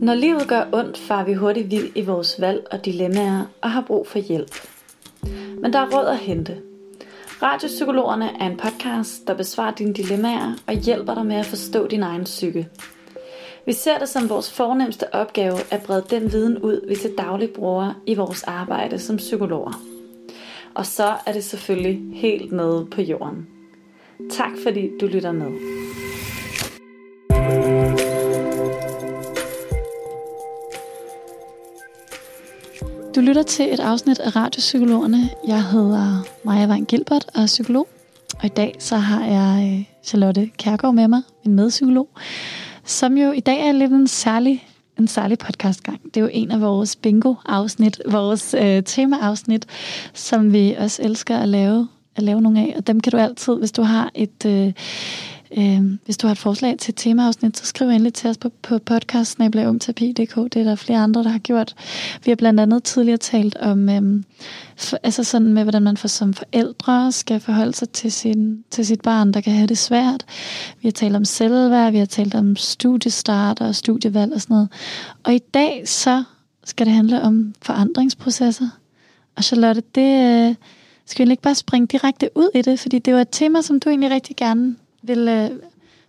Når livet gør ondt, far vi hurtigt vild i vores valg og dilemmaer og har brug for hjælp. Men der er råd at hente. Radiopsykologerne er en podcast, der besvarer dine dilemmaer og hjælper dig med at forstå din egen psyke. Vi ser det som vores fornemmeste opgave at brede den viden ud, vi til daglig bruger i vores arbejde som psykologer. Og så er det selvfølgelig helt nede på jorden. Tak fordi du lytter med. Du lytter til et afsnit af Radiopsykologerne. Jeg hedder Maja Vang Gilbert og er psykolog. Og i dag så har jeg øh, Charlotte Kærgaard med mig, min medpsykolog, som jo i dag er lidt en særlig, en særlig podcastgang. Det er jo en af vores bingo-afsnit, vores øh, tema-afsnit, som vi også elsker at lave, at lave nogle af. Og dem kan du altid, hvis du har et... Øh, Øh, hvis du har et forslag til et temaafsnit, så skriv endelig til os på, på podcast Det er der flere andre, der har gjort. Vi har blandt andet tidligere talt om, øh, for, altså sådan med, hvordan man for, som forældre skal forholde sig til, sin, til sit barn, der kan have det svært. Vi har talt om selvværd, vi har talt om studiestart og studievalg og sådan noget. Og i dag så skal det handle om forandringsprocesser. Og Charlotte, det øh, skal vi ikke bare springe direkte ud i det, fordi det var et tema, som du egentlig rigtig gerne vil øh,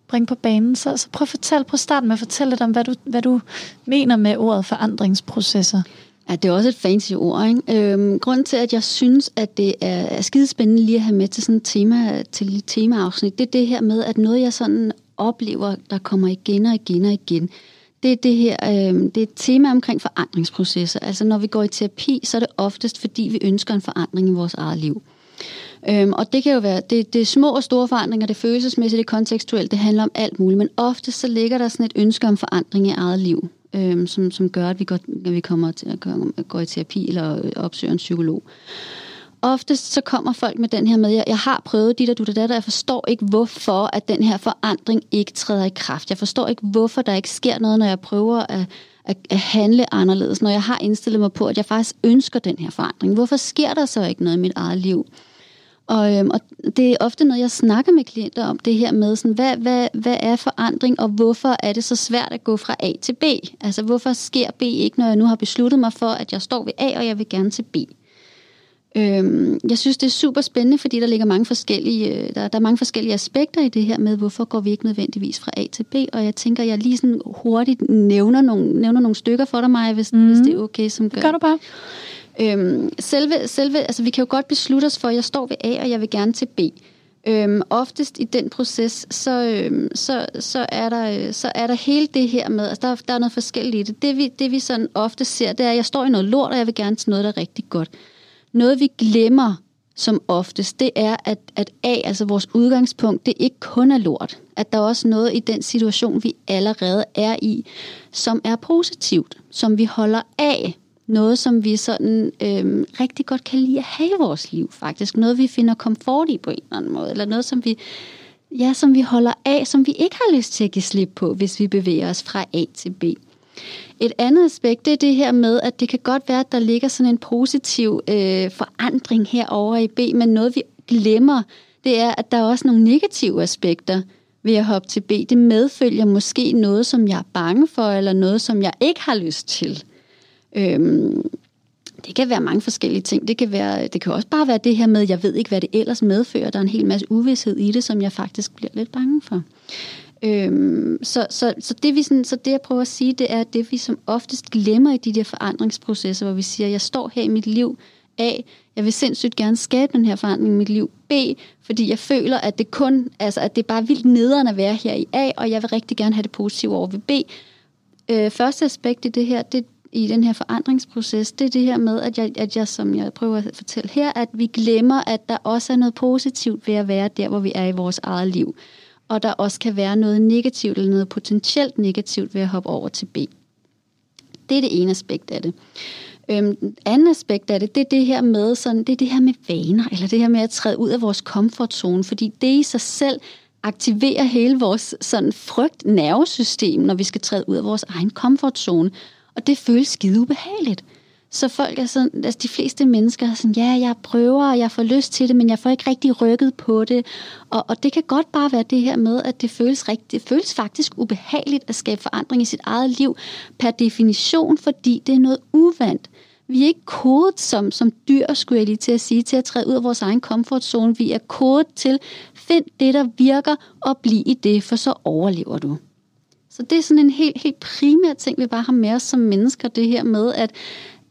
bringe på banen. Så, så prøv at fortælle, på starten med at fortælle lidt om, hvad du, hvad du mener med ordet forandringsprocesser. Ja, det er også et fancy ord. Ikke? Øhm, grunden til, at jeg synes, at det er, er skidespændende lige at have med til sådan et tema, til et temaafsnit, det er det her med, at noget jeg sådan oplever, der kommer igen og igen og igen, det er det her, øh, det er et tema omkring forandringsprocesser. Altså når vi går i terapi, så er det oftest, fordi vi ønsker en forandring i vores eget liv. Øhm, og det kan jo være, det, det er små og store forandringer, det følelsesmæssige, det kontekstuelle, kontekstuelt, det handler om alt muligt, men ofte så ligger der sådan et ønske om forandring i eget liv, øhm, som, som gør, at vi, går, at vi kommer til at gå i terapi eller øh, opsøger en psykolog. Oftest så kommer folk med den her med, jeg har prøvet dit og du og der, jeg forstår ikke, hvorfor at den her forandring ikke træder i kraft. Jeg forstår ikke, hvorfor der ikke sker noget, når jeg prøver at, at, at handle anderledes, når jeg har indstillet mig på, at jeg faktisk ønsker den her forandring. Hvorfor sker der så ikke noget i mit eget liv? Og, øhm, og det er ofte noget, jeg snakker med klienter om, det her med, sådan, hvad, hvad, hvad er forandring, og hvorfor er det så svært at gå fra A til B? Altså, hvorfor sker B ikke, når jeg nu har besluttet mig for, at jeg står ved A, og jeg vil gerne til B? Øhm, jeg synes, det er super spændende, fordi der ligger mange forskellige, øh, der, der er mange forskellige aspekter i det her med, hvorfor går vi ikke nødvendigvis fra A til B, og jeg tænker, jeg lige sådan hurtigt nævner nogle, nævner nogle stykker for dig, Maja, hvis, mm. hvis det er okay. Som gør. Det gør du bare. Øhm, selve, selve, altså vi kan jo godt beslutte os for, at jeg står ved A, og jeg vil gerne til B. Øhm, oftest i den proces, så, øhm, så, så, er der, øh, så er der hele det her med, altså der, der er noget forskelligt i det. Det vi, det vi sådan ofte ser, det er, at jeg står i noget lort, og jeg vil gerne til noget, der er rigtig godt. Noget vi glemmer som oftest, det er, at, at A, altså vores udgangspunkt, det ikke kun er lort. At der er også noget i den situation, vi allerede er i, som er positivt, som vi holder af, noget, som vi sådan øhm, rigtig godt kan lide at have i vores liv, faktisk. Noget, vi finder komfort i på en eller anden måde, eller noget, som vi, ja, som vi holder af, som vi ikke har lyst til at give slip på, hvis vi bevæger os fra A til B. Et andet aspekt, det er det her med, at det kan godt være, at der ligger sådan en positiv øh, forandring herover i B, men noget vi glemmer, det er, at der er også nogle negative aspekter ved at hoppe til B. Det medfølger måske noget, som jeg er bange for, eller noget, som jeg ikke har lyst til. Øhm, det kan være mange forskellige ting. Det kan, være, det kan også bare være det her med, jeg ved ikke, hvad det ellers medfører. Der er en hel masse uvidshed i det, som jeg faktisk bliver lidt bange for. Øhm, så, så, så, det, vi sådan, så det, jeg prøver at sige, det er, at det, vi som oftest glemmer i de der forandringsprocesser, hvor vi siger, jeg står her i mit liv, A, jeg vil sindssygt gerne skabe den her forandring i mit liv. B, fordi jeg føler, at det kun, altså at det er bare vildt nederen at være her i A, og jeg vil rigtig gerne have det positive over ved B. Øh, første aspekt i det her, det, i den her forandringsproces, det er det her med, at jeg, at jeg, som jeg prøver at fortælle her, at vi glemmer, at der også er noget positivt ved at være der, hvor vi er i vores eget liv. Og der også kan være noget negativt, eller noget potentielt negativt ved at hoppe over til B. Det er det ene aspekt af det. Øhm, andet aspekt af det, det er det her med sådan, det er det her med vaner, eller det her med at træde ud af vores komfortzone, fordi det i sig selv aktiverer hele vores sådan frygt nervesystem, når vi skal træde ud af vores egen komfortzone. Og det føles skide ubehageligt. Så folk er sådan, altså de fleste mennesker er sådan, ja, jeg prøver, og jeg får lyst til det, men jeg får ikke rigtig rykket på det. Og, og det kan godt bare være det her med, at det føles, rigtig, det føles faktisk ubehageligt at skabe forandring i sit eget liv per definition, fordi det er noget uvandt. Vi er ikke kodet som, som dyr, skulle jeg lige til at sige, til at træde ud af vores egen komfortzone. Vi er kodet til, find det, der virker, og bliv i det, for så overlever du. Så det er sådan en helt, helt primær ting, vi bare har med os som mennesker, det her med at,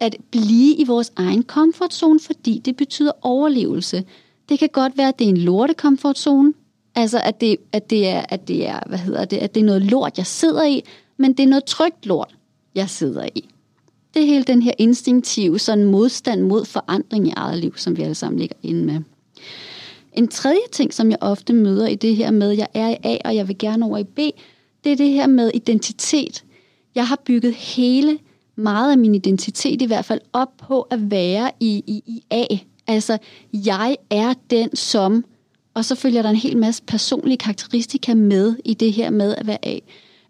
at blive i vores egen komfortzone, fordi det betyder overlevelse. Det kan godt være, at det er en lorte komfortzone, altså at det, at det er, at det er, hvad hedder det, at det er noget lort, jeg sidder i, men det er noget trygt lort, jeg sidder i. Det er hele den her instinktive sådan modstand mod forandring i eget liv, som vi alle sammen ligger inde med. En tredje ting, som jeg ofte møder i det her med, at jeg er i A, og jeg vil gerne over i B, det er det her med identitet. Jeg har bygget hele, meget af min identitet i hvert fald, op på at være i, i, i A. Altså, jeg er den som, og så følger der en hel masse personlige karakteristika med i det her med at være A.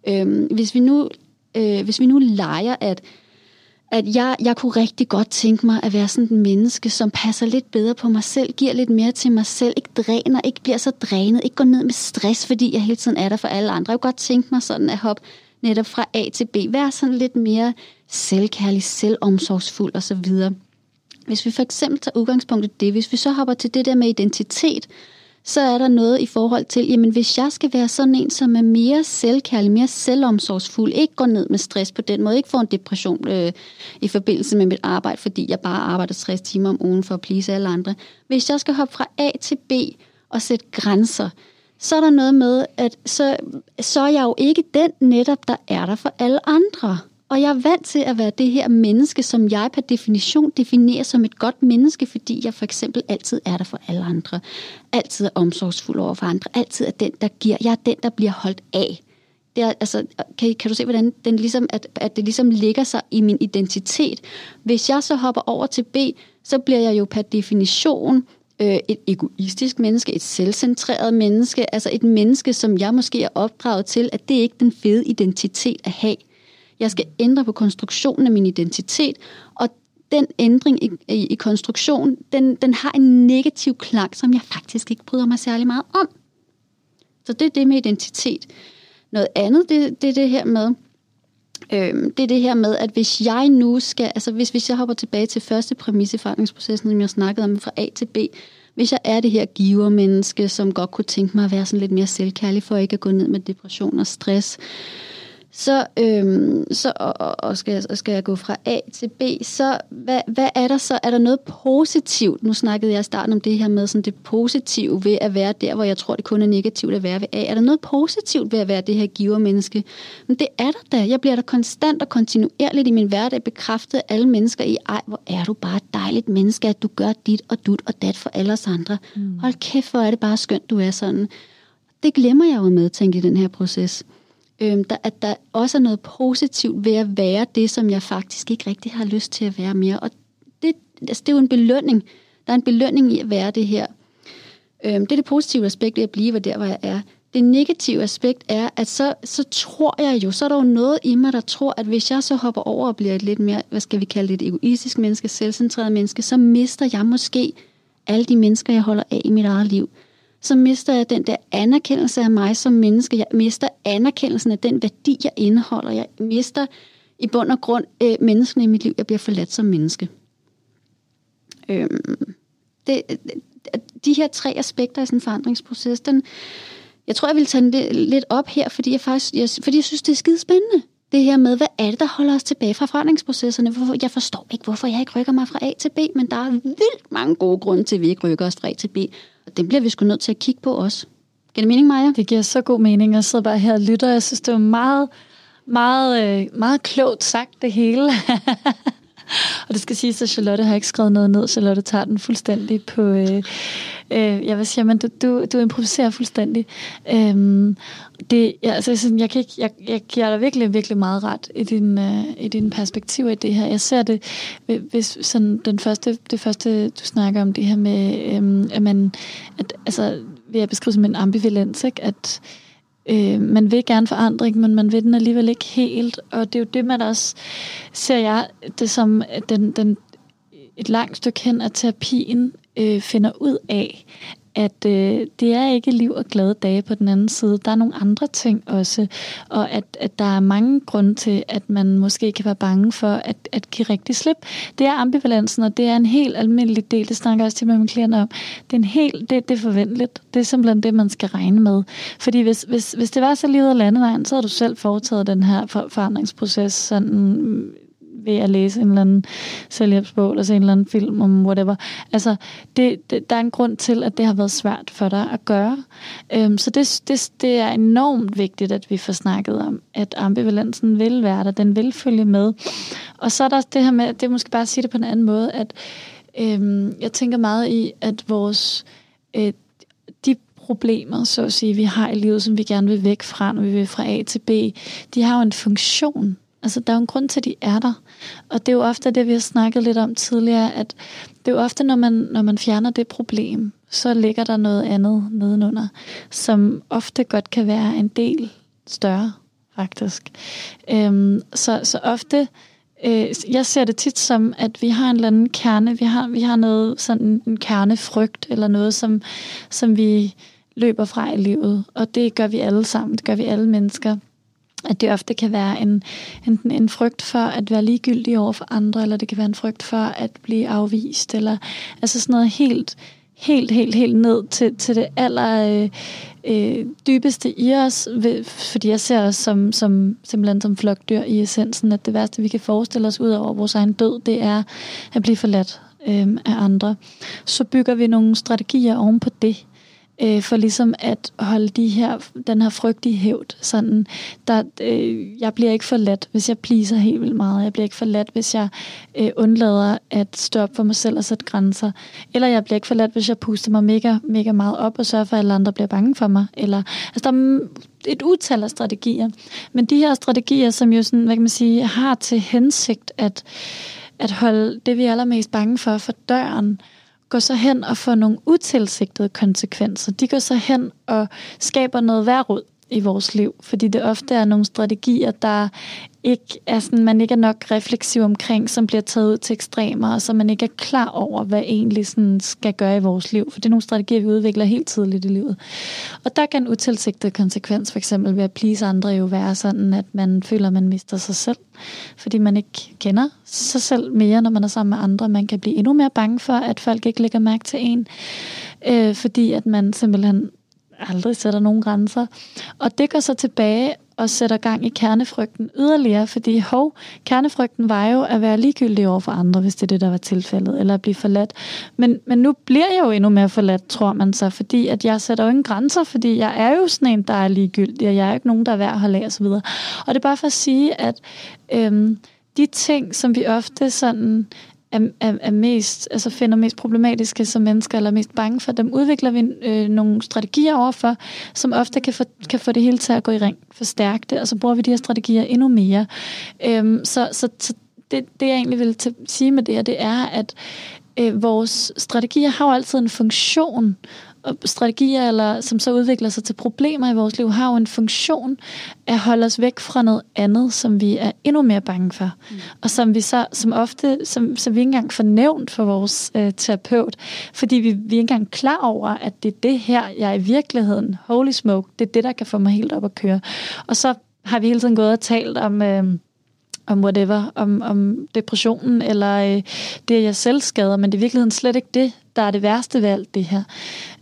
Øhm, hvis, vi nu, øh, hvis vi nu leger, at at jeg, jeg kunne rigtig godt tænke mig at være sådan en menneske, som passer lidt bedre på mig selv, giver lidt mere til mig selv, ikke dræner, ikke bliver så drænet, ikke går ned med stress, fordi jeg hele tiden er der for alle andre. Jeg kunne godt tænke mig sådan at hoppe netop fra A til B, være sådan lidt mere selvkærlig, selvomsorgsfuld osv. Hvis vi for eksempel tager udgangspunkt i det, hvis vi så hopper til det der med identitet, så er der noget i forhold til, jamen hvis jeg skal være sådan en, som er mere selvkærlig, mere selvomsorgsfuld, ikke går ned med stress på den måde, ikke får en depression øh, i forbindelse med mit arbejde, fordi jeg bare arbejder 60 timer om ugen for at please alle andre. Hvis jeg skal hoppe fra A til B og sætte grænser, så er der noget med, at så, så er jeg jo ikke den netop, der er der for alle andre. Og jeg er vant til at være det her menneske, som jeg per definition definerer som et godt menneske, fordi jeg for eksempel altid er der for alle andre. Altid er omsorgsfuld over for andre. Altid er den, der giver. Jeg er den, der bliver holdt af. Det er, altså, kan, kan du se, hvordan den ligesom, at, at det ligesom ligger sig i min identitet? Hvis jeg så hopper over til B, så bliver jeg jo per definition øh, et egoistisk menneske, et selvcentreret menneske, altså et menneske, som jeg måske er opdraget til, at det er ikke den fede identitet at have. Jeg skal ændre på konstruktionen af min identitet, og den ændring i, i, i konstruktion, den, den har en negativ klang, som jeg faktisk ikke bryder mig særlig meget om. Så det er det med identitet. Noget andet, det, det er det her med, øhm, det er det her med, at hvis jeg nu skal, altså hvis, hvis jeg hopper tilbage til første præmis i forandringsprocessen, som jeg snakkede om fra A til B, hvis jeg er det her givermenneske, som godt kunne tænke mig at være sådan lidt mere selvkærlig, for ikke at gå ned med depression og stress, så, øhm, så og, og skal, jeg, skal jeg gå fra A til B, så hvad, hvad er der så? Er der noget positivt? Nu snakkede jeg i starten om det her med sådan det positive ved at være der, hvor jeg tror, det kun er negativt at være ved A. Er der noget positivt ved at være det her givermenneske? Men det er der da. Jeg bliver da konstant og kontinuerligt i min hverdag bekræftet af alle mennesker i, ej, hvor er du bare et dejligt menneske, at du gør dit og dut og dat for alle os andre. Mm. Hold kæft, hvor er det bare skønt, du er sådan. Det glemmer jeg jo med tænke i den her proces øhm, der, at der også er noget positivt ved at være det, som jeg faktisk ikke rigtig har lyst til at være mere. Og det, altså, det er jo en belønning. Der er en belønning i at være det her. Øhm, det er det positive aspekt ved at blive der, hvor jeg er. Det negative aspekt er, at så, så tror jeg jo, så er der jo noget i mig, der tror, at hvis jeg så hopper over og bliver et lidt mere, hvad skal vi kalde det, et egoistisk menneske, selvcentreret menneske, så mister jeg måske alle de mennesker, jeg holder af i mit eget liv så mister jeg den der anerkendelse af mig som menneske. Jeg mister anerkendelsen af den værdi, jeg indeholder. Jeg mister i bund og grund øh, menneskene i mit liv. Jeg bliver forladt som menneske. Øhm, det, de her tre aspekter af sådan en forandringsproces, den, jeg tror, jeg vil tage den lidt op her, fordi jeg faktisk jeg, fordi jeg synes, det er skide spændende. Det her med, hvad er det, der holder os tilbage fra forandringsprocesserne? Jeg forstår ikke, hvorfor jeg ikke rykker mig fra A til B, men der er vildt mange gode grunde til, at vi ikke rykker os fra A til B. Og det bliver vi sgu nødt til at kigge på også. Giver det mening, Maja? Det giver så god mening. Jeg sidder bare her og lytter. Jeg synes, det var meget, meget, øh, meget klogt sagt, det hele. og det skal siges, at Charlotte har ikke skrevet noget ned. Charlotte tager den fuldstændig på... Øh, øh, jeg vil sige, men du, du, du improviserer fuldstændig. Øhm, det, ja, altså, sådan, jeg, kan ikke, jeg, jeg giver dig virkelig, virkelig meget ret i din, øh, i din perspektiv i det her. Jeg ser det, hvis sådan den første, det første, du snakker om det her med, øhm, at man, at, altså, vil jeg beskrive som en ambivalens, ikke? at øh, man vil gerne forandring, men man vil den alligevel ikke helt. Og det er jo det, man også ser jeg det som den, den, et langt stykke hen af terapien øh, finder ud af, at øh, det er ikke liv og glade dage på den anden side. Der er nogle andre ting også, og at, at der er mange grunde til, at man måske kan være bange for at, at give rigtig slip. Det er ambivalensen, og det er en helt almindelig del, det snakker jeg også til med mine klienter om. Det er, en helt, det, det er forventeligt. Det er simpelthen det, man skal regne med. Fordi hvis, hvis, hvis det var så livet af landevejen, så havde du selv foretaget den her forandringsproces sådan ved at læse en eller anden selvhjælpsbog, eller se en eller anden film om whatever. Altså, det, det, der er en grund til, at det har været svært for dig at gøre. Øhm, så det, det, det er enormt vigtigt, at vi får snakket om, at ambivalensen vil være der, den vil følge med. Og så er der det her med, det er måske bare at sige det på en anden måde, at øhm, jeg tænker meget i, at vores øh, de problemer, så at sige, vi har i livet, som vi gerne vil væk fra, når vi vil fra A til B, de har jo en funktion. Altså, der er jo en grund til, at de er der. Og det er jo ofte det, vi har snakket lidt om tidligere, at det er jo ofte, når man, når man fjerner det problem, så ligger der noget andet nedenunder, som ofte godt kan være en del større, faktisk. Øhm, så, så ofte, øh, jeg ser det tit som, at vi har en eller anden kerne, vi har, vi har noget sådan en kernefrygt, eller noget, som, som vi løber fra i livet, og det gør vi alle sammen, det gør vi alle mennesker at det ofte kan være en, enten en frygt for at være ligegyldig over for andre, eller det kan være en frygt for at blive afvist, eller altså sådan noget helt, helt, helt, helt ned til, til det aller øh, øh, dybeste i os, ved, fordi jeg ser os som, som, simpelthen som flokdyr i essensen, at det værste, vi kan forestille os ud over vores egen død, det er at blive forladt øh, af andre. Så bygger vi nogle strategier oven på det, øh, for ligesom at holde de her, den her frygt i hævd. Sådan, der, øh, jeg bliver ikke forladt, hvis jeg pleaser helt vildt meget. Jeg bliver ikke forladt, hvis jeg øh, undlader at stå op for mig selv og sætte grænser. Eller jeg bliver ikke forladt, hvis jeg puster mig mega, mega meget op og sørger for, at alle andre bliver bange for mig. Eller, altså, der er et utal af strategier. Men de her strategier, som jo sådan, hvad kan man sige, har til hensigt at, at holde det, vi er allermest bange for, for døren, øh, går så hen og får nogle utilsigtede konsekvenser. De går så hen og skaber noget værrud i vores liv, fordi det ofte er nogle strategier, der ikke er sådan, man ikke er nok refleksiv omkring, som bliver taget ud til ekstremer, og så man ikke er klar over, hvad egentlig sådan skal gøre i vores liv. For det er nogle strategier, vi udvikler helt tidligt i livet. Og der kan en utilsigtet konsekvens, for eksempel ved at please andre, jo være sådan, at man føler, at man mister sig selv, fordi man ikke kender sig selv mere, når man er sammen med andre. Man kan blive endnu mere bange for, at folk ikke lægger mærke til en, øh, fordi at man simpelthen aldrig sætter nogen grænser. Og det går så tilbage og sætter gang i kernefrygten yderligere, fordi hov, kernefrygten var jo at være ligegyldig over for andre, hvis det er det, der var tilfældet, eller at blive forladt. Men, men nu bliver jeg jo endnu mere forladt, tror man så, fordi at jeg sætter jo ingen grænser, fordi jeg er jo sådan en, der er ligegyldig, og jeg er ikke nogen, der er værd at holde af, osv. Og det er bare for at sige, at øhm, de ting, som vi ofte sådan er, er, er mest, altså finder mest problematiske som mennesker, eller mest bange for, dem udvikler vi øh, nogle strategier overfor, som ofte kan få, kan få det hele til at gå i ring, forstærke det, og så bruger vi de her strategier endnu mere. Øhm, så så, så det, det, jeg egentlig vil sige med det her, det er, at øh, vores strategier har jo altid en funktion, strategier, eller som så udvikler sig til problemer i vores liv, har jo en funktion at holde os væk fra noget andet, som vi er endnu mere bange for. Mm. Og som vi så, som ofte, som, som vi ikke engang får nævnt for vores øh, terapeut, fordi vi, vi er ikke engang klar over, at det er det her, jeg i virkeligheden, holy smoke, det er det, der kan få mig helt op at køre. Og så har vi hele tiden gået og talt om... Øh, om whatever, om, om depressionen, eller øh, det, jeg selv skader, men det er i virkeligheden slet ikke det, der er det værste ved alt det her.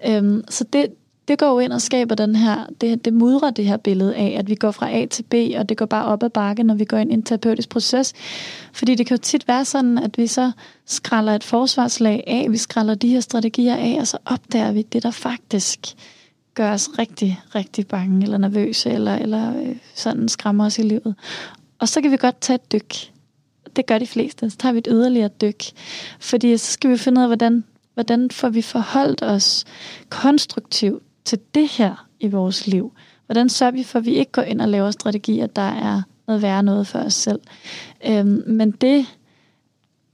Øhm, så det, det går jo ind og skaber den her, det, det mudrer det her billede af, at vi går fra A til B, og det går bare op ad bakke, når vi går ind i en terapeutisk proces. Fordi det kan jo tit være sådan, at vi så skræller et forsvarslag af, vi skræller de her strategier af, og så opdager vi det, der faktisk gør os rigtig, rigtig bange, eller nervøse, eller, eller øh, sådan skræmmer os i livet. Og så kan vi godt tage et dyk. Det gør de fleste. Så tager vi et yderligere dyk. Fordi så skal vi finde ud af, hvordan, hvordan får vi forholdt os konstruktivt til det her i vores liv. Hvordan sørger vi for, at vi ikke går ind og laver strategier, der er noget værre noget for os selv. Øhm, men det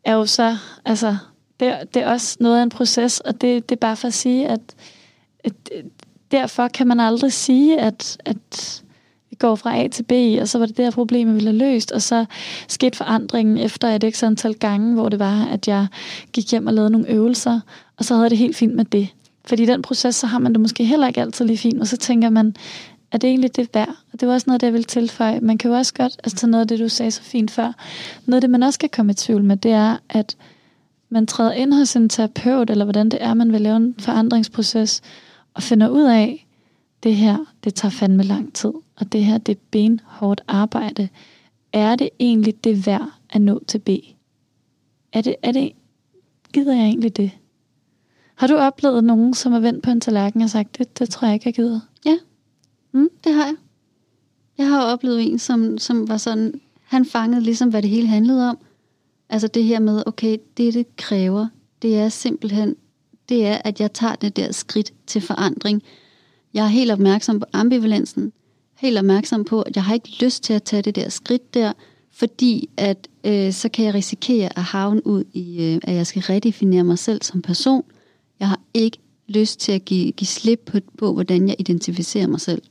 er jo så, altså, det, det er også noget af en proces, og det, det er bare for at sige, at, at derfor kan man aldrig sige, at, at går fra A til B, og så var det der problem, ville have løst, og så skete forandringen efter et ekstra antal gange, hvor det var, at jeg gik hjem og lavede nogle øvelser, og så havde jeg det helt fint med det. Fordi i den proces, så har man det måske heller ikke altid lige fint, og så tænker man, er det egentlig det værd? Og det var også noget, det jeg ville tilføje. Man kan jo også godt, altså tage noget af det, du sagde så fint før, noget af det, man også kan komme i tvivl med, det er, at man træder ind hos en terapeut, eller hvordan det er, man vil lave en forandringsproces, og finder ud af, det her, det tager fandme lang tid, og det her, det er benhårdt arbejde. Er det egentlig det værd at nå til B? Er det, er det, gider jeg egentlig det? Har du oplevet nogen, som har vendt på en tallerken og sagt, det, det tror jeg ikke, jeg gider? Ja, mm, det har jeg. Jeg har oplevet en, som, som var sådan, han fangede ligesom, hvad det hele handlede om. Altså det her med, okay, det det kræver, det er simpelthen, det er, at jeg tager det der skridt til forandring. Jeg er helt opmærksom på ambivalensen, helt opmærksom på, at jeg har ikke lyst til at tage det der skridt der, fordi at øh, så kan jeg risikere at havne ud i, øh, at jeg skal redefinere mig selv som person. Jeg har ikke lyst til at give, give slip på, på, hvordan jeg identificerer mig selv.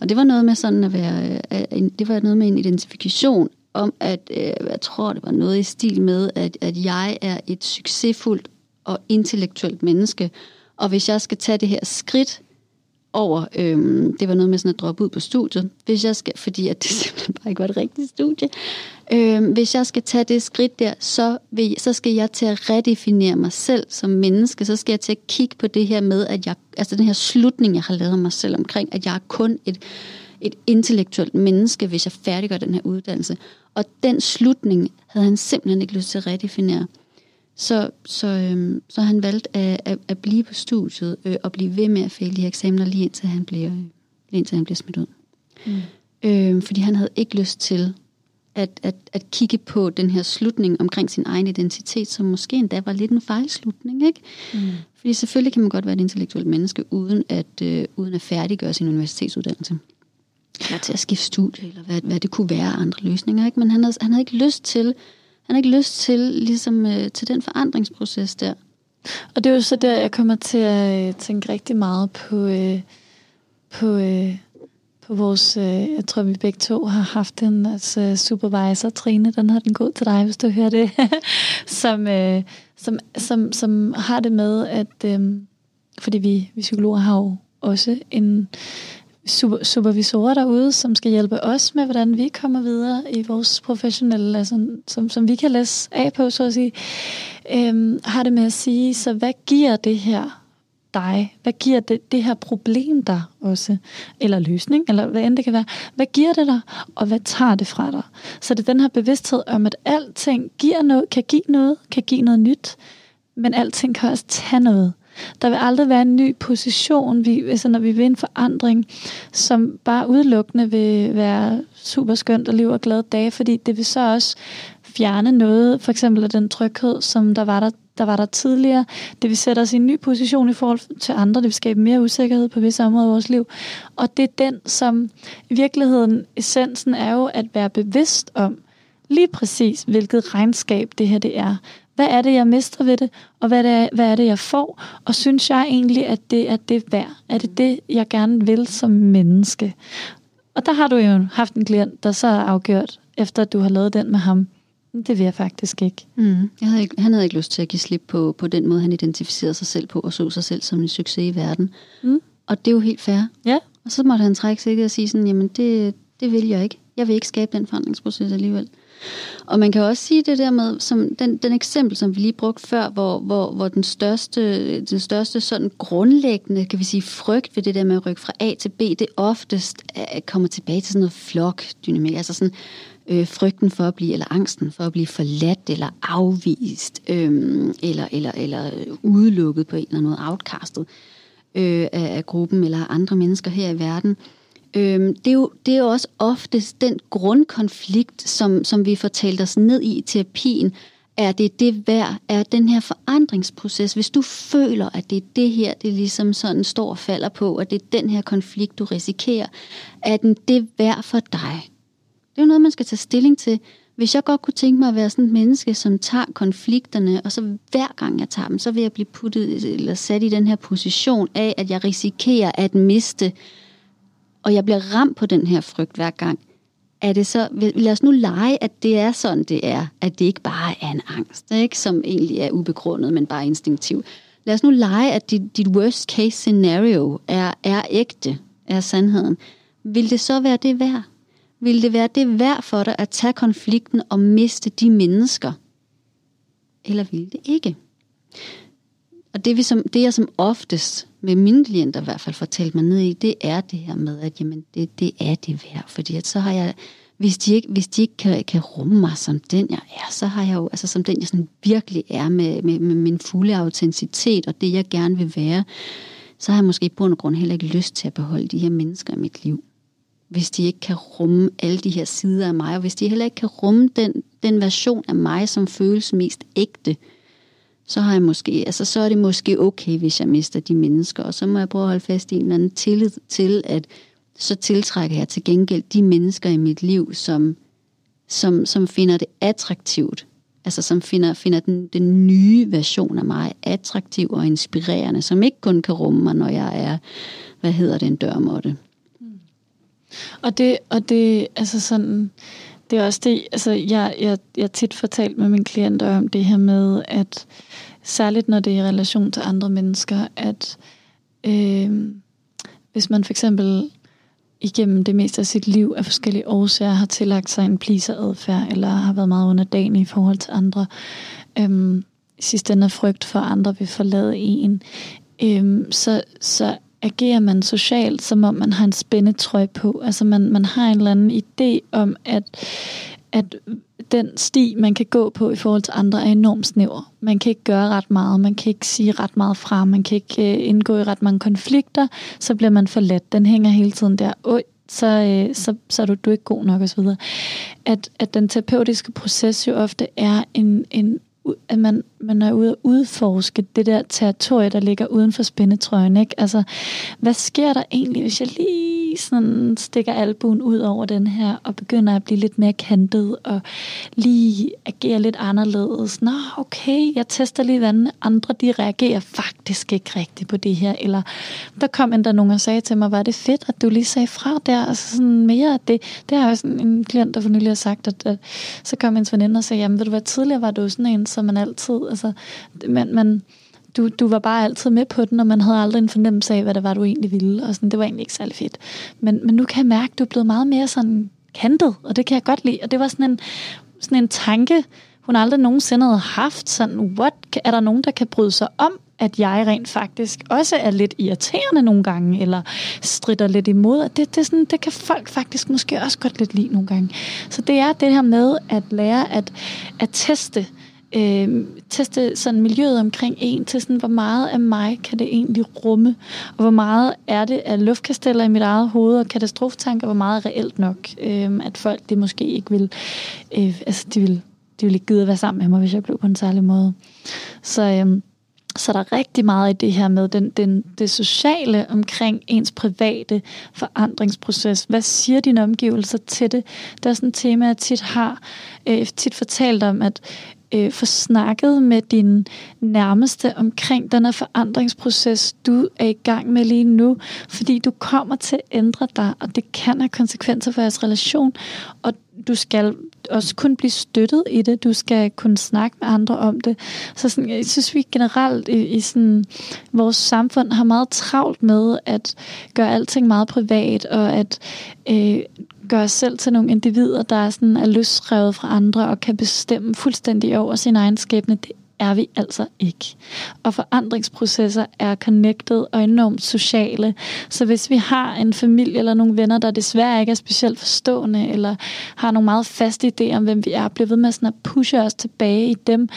Og det var noget med sådan at være, øh, det var noget med en identifikation om, at øh, jeg tror, det var noget i stil med, at, at jeg er et succesfuldt og intellektuelt menneske, og hvis jeg skal tage det her skridt over, øhm, det var noget med sådan at droppe ud på studiet, hvis jeg skal, fordi at det simpelthen bare ikke var et rigtigt studie, øhm, hvis jeg skal tage det skridt der, så, vil, så skal jeg til at redefinere mig selv som menneske, så skal jeg til at kigge på det her med, at jeg, altså den her slutning, jeg har lavet mig selv omkring, at jeg er kun et, et intellektuelt menneske, hvis jeg færdiggør den her uddannelse. Og den slutning havde han simpelthen ikke lyst til at redefinere. Så, så, øhm, så han valgte at, at, at blive på studiet øh, og blive ved med at fejle de eksamener, lige indtil han blev, øh, indtil han blev smidt ud. Mm. Øhm, fordi han havde ikke lyst til at, at, at kigge på den her slutning omkring sin egen identitet, som måske endda var lidt en fejlslutning. Ikke? Mm. Fordi selvfølgelig kan man godt være et intellektuelt menneske, uden at, øh, uden at færdiggøre sin universitetsuddannelse. Eller til at skifte studie, eller hvad, hvad det kunne være andre løsninger. Ikke? Men han havde, han havde ikke lyst til han har ikke lyst til, ligesom, øh, til den forandringsproces der. Og det er jo så der, jeg kommer til at øh, tænke rigtig meget på, øh, på, øh, på vores, øh, jeg tror vi begge to har haft en altså, supervisor, Trine, den har den god til dig, hvis du hører det, som, øh, som, som, som har det med, at øh, fordi vi, vi psykologer har jo også en, supervisorer derude, som skal hjælpe os med, hvordan vi kommer videre i vores professionelle, altså, som, som vi kan læse af på, så at sige, øhm, har det med at sige, så hvad giver det her dig? Hvad giver det, det her problem dig også? Eller løsning, eller hvad end det kan være. Hvad giver det dig, og hvad tager det fra dig? Så det er den her bevidsthed om, at alting giver noget, kan give noget, kan give noget nyt, men alting kan også tage noget. Der vil aldrig være en ny position, vi, altså når vi vil en forandring, som bare udelukkende vil være super skønt og liv og glade dage, fordi det vil så også fjerne noget, for eksempel af den tryghed, som der var der, der var der tidligere. Det vil sætte os i en ny position i forhold til andre. Det vil skabe mere usikkerhed på visse områder i vores liv. Og det er den, som i virkeligheden, essensen er jo at være bevidst om, lige præcis, hvilket regnskab det her det er. Hvad er det, jeg mister ved det, og hvad, det er, hvad er det, jeg får? Og synes jeg egentlig, at det er det værd? Er det det, jeg gerne vil som menneske? Og der har du jo haft en klient, der så er afgjort, efter at du har lavet den med ham. Det vil jeg faktisk ikke. Mm. Jeg havde ikke. Han havde ikke lyst til at give slip på, på den måde, han identificerede sig selv på, og så sig selv som en succes i verden. Mm. Og det er jo helt fair. Ja. Og så måtte han trække sig og sige sådan, jamen det, det vil jeg ikke. Jeg vil ikke skabe den forandringsproces alligevel. Og man kan også sige det der med, som den, den eksempel, som vi lige brugte før, hvor, hvor, hvor den største, den største sådan grundlæggende, kan vi sige, frygt ved det der med at rykke fra A til B, det oftest er, kommer tilbage til sådan noget flokdynamik, altså sådan øh, frygten for at blive, eller angsten for at blive forladt, eller afvist, øh, eller, eller, eller udelukket på en eller anden måde, outcastet øh, af, af gruppen, eller andre mennesker her i verden. Øhm, det, er jo, det er jo også oftest den grundkonflikt, som, som vi får talt os ned i i terapien. Er det det værd? Er den her forandringsproces, hvis du føler, at det er det her, det ligesom sådan står og falder på, at det er den her konflikt, du risikerer, er den det værd for dig? Det er jo noget, man skal tage stilling til. Hvis jeg godt kunne tænke mig at være sådan et menneske, som tager konflikterne, og så hver gang jeg tager dem, så vil jeg blive puttet eller sat i den her position af, at jeg risikerer at miste, og jeg bliver ramt på den her frygt hver gang. Er det så, lad os nu lege, at det er sådan, det er. At det ikke bare er en angst, ikke? som egentlig er ubegrundet, men bare instinktiv. Lad os nu lege, at dit, dit worst case scenario er, er ægte, er sandheden. Vil det så være det værd? Vil det være det værd for dig at tage konflikten og miste de mennesker? Eller vil det ikke? Og det, vi som, det jeg som oftest med mine klienter i hvert fald fortalt mig ned i, det er det her med, at jamen, det, det er det værd. Fordi at så har jeg, hvis de ikke, hvis de ikke kan, kan rumme mig som den jeg er, så har jeg jo, altså som den jeg sådan virkelig er med, med, med min fulde autenticitet og det jeg gerne vil være, så har jeg måske på en grund heller ikke lyst til at beholde de her mennesker i mit liv hvis de ikke kan rumme alle de her sider af mig, og hvis de heller ikke kan rumme den, den version af mig, som føles mest ægte, så har jeg måske, altså så er det måske okay, hvis jeg mister de mennesker, og så må jeg prøve at holde fast i en eller anden tillid til, at så tiltrækker jeg til gengæld de mennesker i mit liv, som, som, som finder det attraktivt, altså som finder, finder den, den nye version af mig attraktiv og inspirerende, som ikke kun kan rumme mig, når jeg er, hvad hedder det, en dørmåtte. Mm. Og det, og det, altså sådan, det er også det, altså jeg, jeg, jeg tit fortalt med mine klienter om det her med, at særligt når det er i relation til andre mennesker, at øh, hvis man for eksempel igennem det meste af sit liv af forskellige årsager har tillagt sig en pleaser-adfærd, eller har været meget underdanig i forhold til andre, øh, sidst ende frygt for, at andre vil forlade en, øh, så, så agerer man socialt, som om man har en spændetrøje på. Altså man, man har en eller anden idé om, at, at den sti, man kan gå på i forhold til andre, er enormt snæver. Man kan ikke gøre ret meget, man kan ikke sige ret meget fra, man kan ikke øh, indgå i ret mange konflikter, så bliver man for let. Den hænger hele tiden der. Oj, så, øh, så, så er du, du er ikke god nok osv. At, at den terapeutiske proces jo ofte er en, en at man, man er ude at udforske det der territorie, der ligger uden for spændetrøjen. Ikke? Altså, hvad sker der egentlig, hvis jeg lige sådan stikker albuen ud over den her, og begynder at blive lidt mere kantet, og lige agere lidt anderledes? Nå, okay, jeg tester lige, hvordan andre de reagerer faktisk ikke rigtigt på det her. Eller der kom endda nogen og sagde til mig, var det fedt, at du lige sagde fra der? Altså sådan mere af det. Det har jo sådan en klient, der for nylig har sagt, at, at så kom ens veninde og sagde, jamen ved du hvad, tidligere var du sådan en, som man altid, altså, man, man, du, du var bare altid med på den, og man havde aldrig en fornemmelse af, hvad det var, du egentlig ville, og sådan, det var egentlig ikke særlig fedt. Men, men nu kan jeg mærke, at du er blevet meget mere sådan kantet, og det kan jeg godt lide, og det var sådan en, sådan en tanke, hun aldrig nogensinde havde haft, sådan, what, er der nogen, der kan bryde sig om, at jeg rent faktisk også er lidt irriterende nogle gange, eller strider lidt imod. Det, det, sådan, det kan folk faktisk måske også godt lidt lide nogle gange. Så det er det her med at lære at, at teste, øh, øh, teste sådan miljøet omkring en til sådan, hvor meget af mig kan det egentlig rumme, og hvor meget er det af luftkasteller i mit eget hoved og katastrofetanker, hvor meget er reelt nok, øh, at folk det måske ikke vil, øh, altså de vil, de vil ikke gide at være sammen med mig, hvis jeg blev på en særlig måde. Så øh, så der er rigtig meget i det her med den, den, det sociale omkring ens private forandringsproces. Hvad siger dine omgivelser til det? Det er sådan et tema, jeg tit har øh, tit fortalt om, at øh, få snakket med din nærmeste omkring den her forandringsproces, du er i gang med lige nu, fordi du kommer til at ændre dig, og det kan have konsekvenser for jeres relation, og du skal også kun blive støttet i det. Du skal kunne snakke med andre om det. Så sådan, jeg synes, vi generelt i, i sådan, vores samfund har meget travlt med at gøre alting meget privat, og at øh, gøre os selv til nogle individer, der er, sådan, er løsrevet fra andre og kan bestemme fuldstændig over sin egen skæbne. Det er vi altså ikke. Og forandringsprocesser er connected og enormt sociale. Så hvis vi har en familie eller nogle venner, der desværre ikke er specielt forstående, eller har nogle meget faste idéer om, hvem vi er, bliver ved med sådan at pushe os tilbage i dem,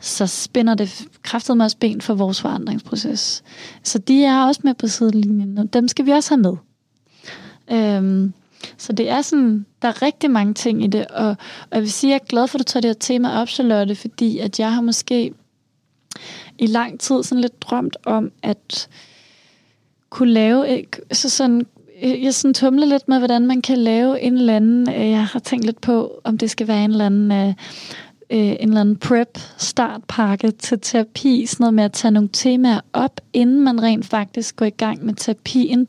så spænder det kraftet med os ben for vores forandringsproces. Så de er også med på sidelinjen, og dem skal vi også have med. Øhm, så det er sådan, der er rigtig mange ting i det, og, og jeg vil sige, at jeg er glad for, at du tager det her tema op, Charlotte, fordi at jeg har måske i lang tid sådan lidt drømt om at kunne lave, så altså sådan øh, jeg sådan tumler lidt med, hvordan man kan lave en eller anden, øh, jeg har tænkt lidt på, om det skal være en eller anden, øh, en eller anden prep startpakke til terapi, sådan noget med at tage nogle temaer op, inden man rent faktisk går i gang med terapien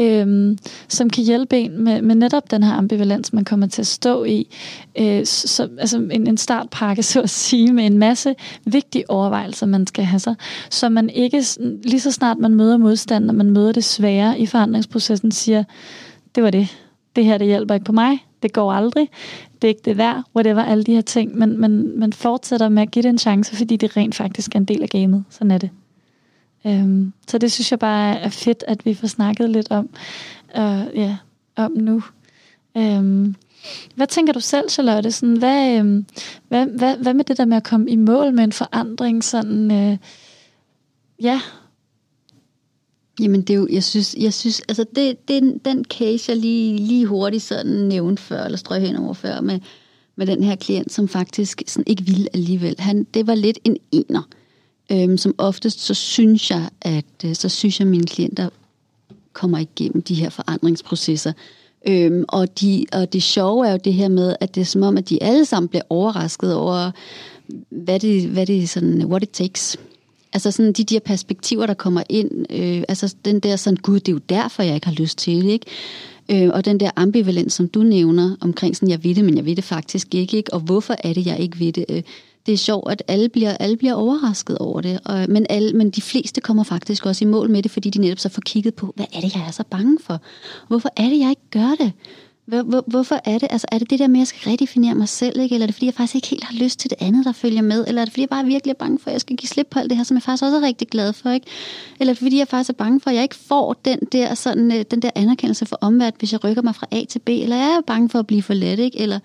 øhm, som kan hjælpe en med, med netop den her ambivalens, man kommer til at stå i. Øh, så, altså en, en startpakke, så at sige, med en masse vigtige overvejelser, man skal have sig, så man ikke lige så snart man møder modstand, når man møder det svære i forandringsprocessen, siger, det var det. Det her, det hjælper ikke på mig. Det går aldrig. Det er ikke det værd. Whatever, alle de her ting. Men man, man fortsætter med at give det en chance, fordi det rent faktisk er en del af gamet. Sådan er det. Øhm, så det synes jeg bare er fedt, at vi får snakket lidt om, øh, ja, om nu. Øhm, hvad tænker du selv, Charlotte? Sådan, hvad, øhm, hvad, hvad, hvad med det der med at komme i mål med en forandring? Sådan, øh, ja. Jamen, det er jo, jeg synes, jeg synes altså det, det, den case, jeg lige, lige hurtigt sådan nævnte før, eller strøg hen over før, med, med den her klient, som faktisk sådan ikke ville alligevel. Han, det var lidt en ener. Øhm, som oftest, så synes jeg, at øh, så synes jeg, at mine klienter kommer igennem de her forandringsprocesser. Øhm, og, de, og det sjove er jo det her med, at det er som om, at de alle sammen bliver overrasket over, hvad det, hvad det sådan, what it takes. Altså sådan de der perspektiver, der kommer ind, øh, altså den der sådan, gud, det er jo derfor, jeg ikke har lyst til det, ikke? Øh, og den der ambivalens, som du nævner, omkring sådan, jeg ved det, men jeg ved det faktisk ikke, ikke? Og hvorfor er det, jeg ikke ved det? Øh, det er sjovt, at alle bliver, alle bliver overrasket over det. Og, men, alle, men de fleste kommer faktisk også i mål med det, fordi de netop så får kigget på, hvad er det, jeg er så bange for? Hvorfor er det, jeg ikke gør det? Hvor, hvor, hvorfor er det? Altså, er det det der med, at jeg skal redefinere mig selv, ikke? eller er det fordi, jeg faktisk ikke helt har lyst til det andet, der følger med? Eller er det fordi, jeg bare virkelig er bange for, at jeg skal give slip på alt det her, som jeg faktisk også er rigtig glad for? Ikke? Eller er det fordi, jeg faktisk er bange for, at jeg ikke får den der, sådan, øh, den der anerkendelse for omverdenen, hvis jeg rykker mig fra A til B? Eller er jeg bange for at blive for let? Ikke? Eller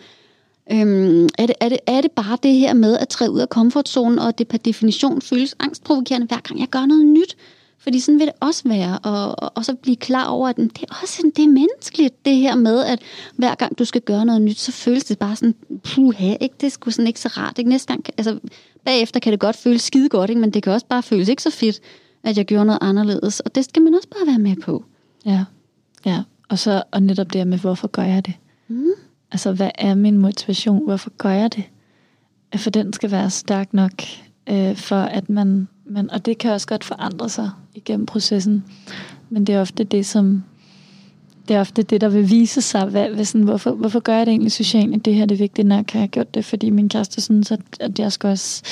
Øhm, er, det, er, det, er det bare det her med at træde ud af komfortzonen, og det per definition føles angstprovokerende, hver gang jeg gør noget nyt? Fordi sådan vil det også være, og, og, og så blive klar over, at det er også det er menneskeligt, det her med, at hver gang du skal gøre noget nyt, så føles det bare sådan, puha, ikke? det sgu sådan ikke så rart. Ikke? Næste gang, altså, bagefter kan det godt føles skide godt, ikke? men det kan også bare føles ikke så fedt, at jeg gjorde noget anderledes. Og det skal man også bare være med på. Ja, ja. Og så og netop det med, hvorfor gør jeg det? Mm. Altså, hvad er min motivation? Hvorfor gør jeg det? For den skal være stærk nok, øh, for at man, man... Og det kan også godt forandre sig igennem processen. Men det er ofte det, som... Det er ofte det, der vil vise sig, hvad, hvad sådan, hvorfor, hvorfor gør jeg det egentlig, socialt, jeg det her det er vigtigt, Har jeg har gjort det, fordi min kæreste synes, at, at jeg skal også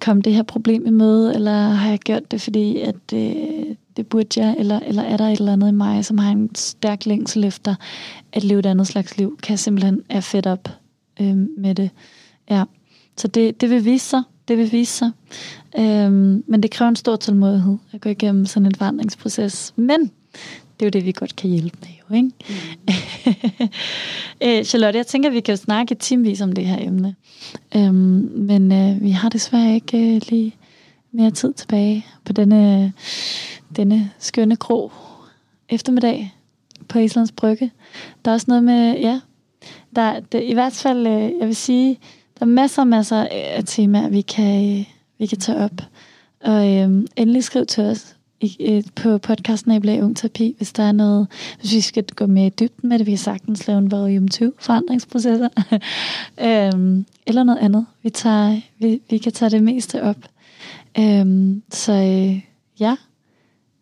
komme det her problem i møde, eller har jeg gjort det, fordi at, øh, det burde jeg, eller, eller er der et eller andet i mig, som har en stærk længsel efter at leve et andet slags liv, kan jeg simpelthen er fedt op øh, med det. Ja. Så det, det vil vise sig, det vil vise sig. Øhm, men det kræver en stor tålmodighed at gå igennem sådan en forandringsproces. Men det er jo det, vi godt kan hjælpe med, jo, ikke? Mm. øh, Charlotte, jeg tænker, at vi kan snakke timevis om det her emne. Øhm, men øh, vi har desværre ikke øh, lige mere tid tilbage på denne denne skønne krog eftermiddag på Islands Brygge. Der er også noget med, ja, der, det, i hvert fald, øh, jeg vil sige, der er masser og masser af temaer, vi kan, øh, vi kan tage op. Og øhm, endelig skriv til os i, øh, på podcasten af Ung Terapi, hvis der er noget, hvis vi skal gå mere i dybden med det, vi har sagtens lave en volume 2 forandringsprocesser, øhm, eller noget andet. Vi, tager, vi, vi kan tage det meste op. Øhm, så øh, ja,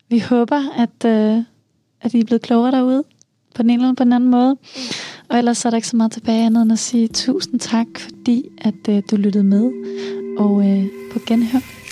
vi håber, at, øh, at I er blevet klogere derude på den ene eller på den anden måde. Og ellers er der ikke så meget tilbage andet end at sige tusind tak, fordi at øh, du lyttede med. Og øh, på genhør.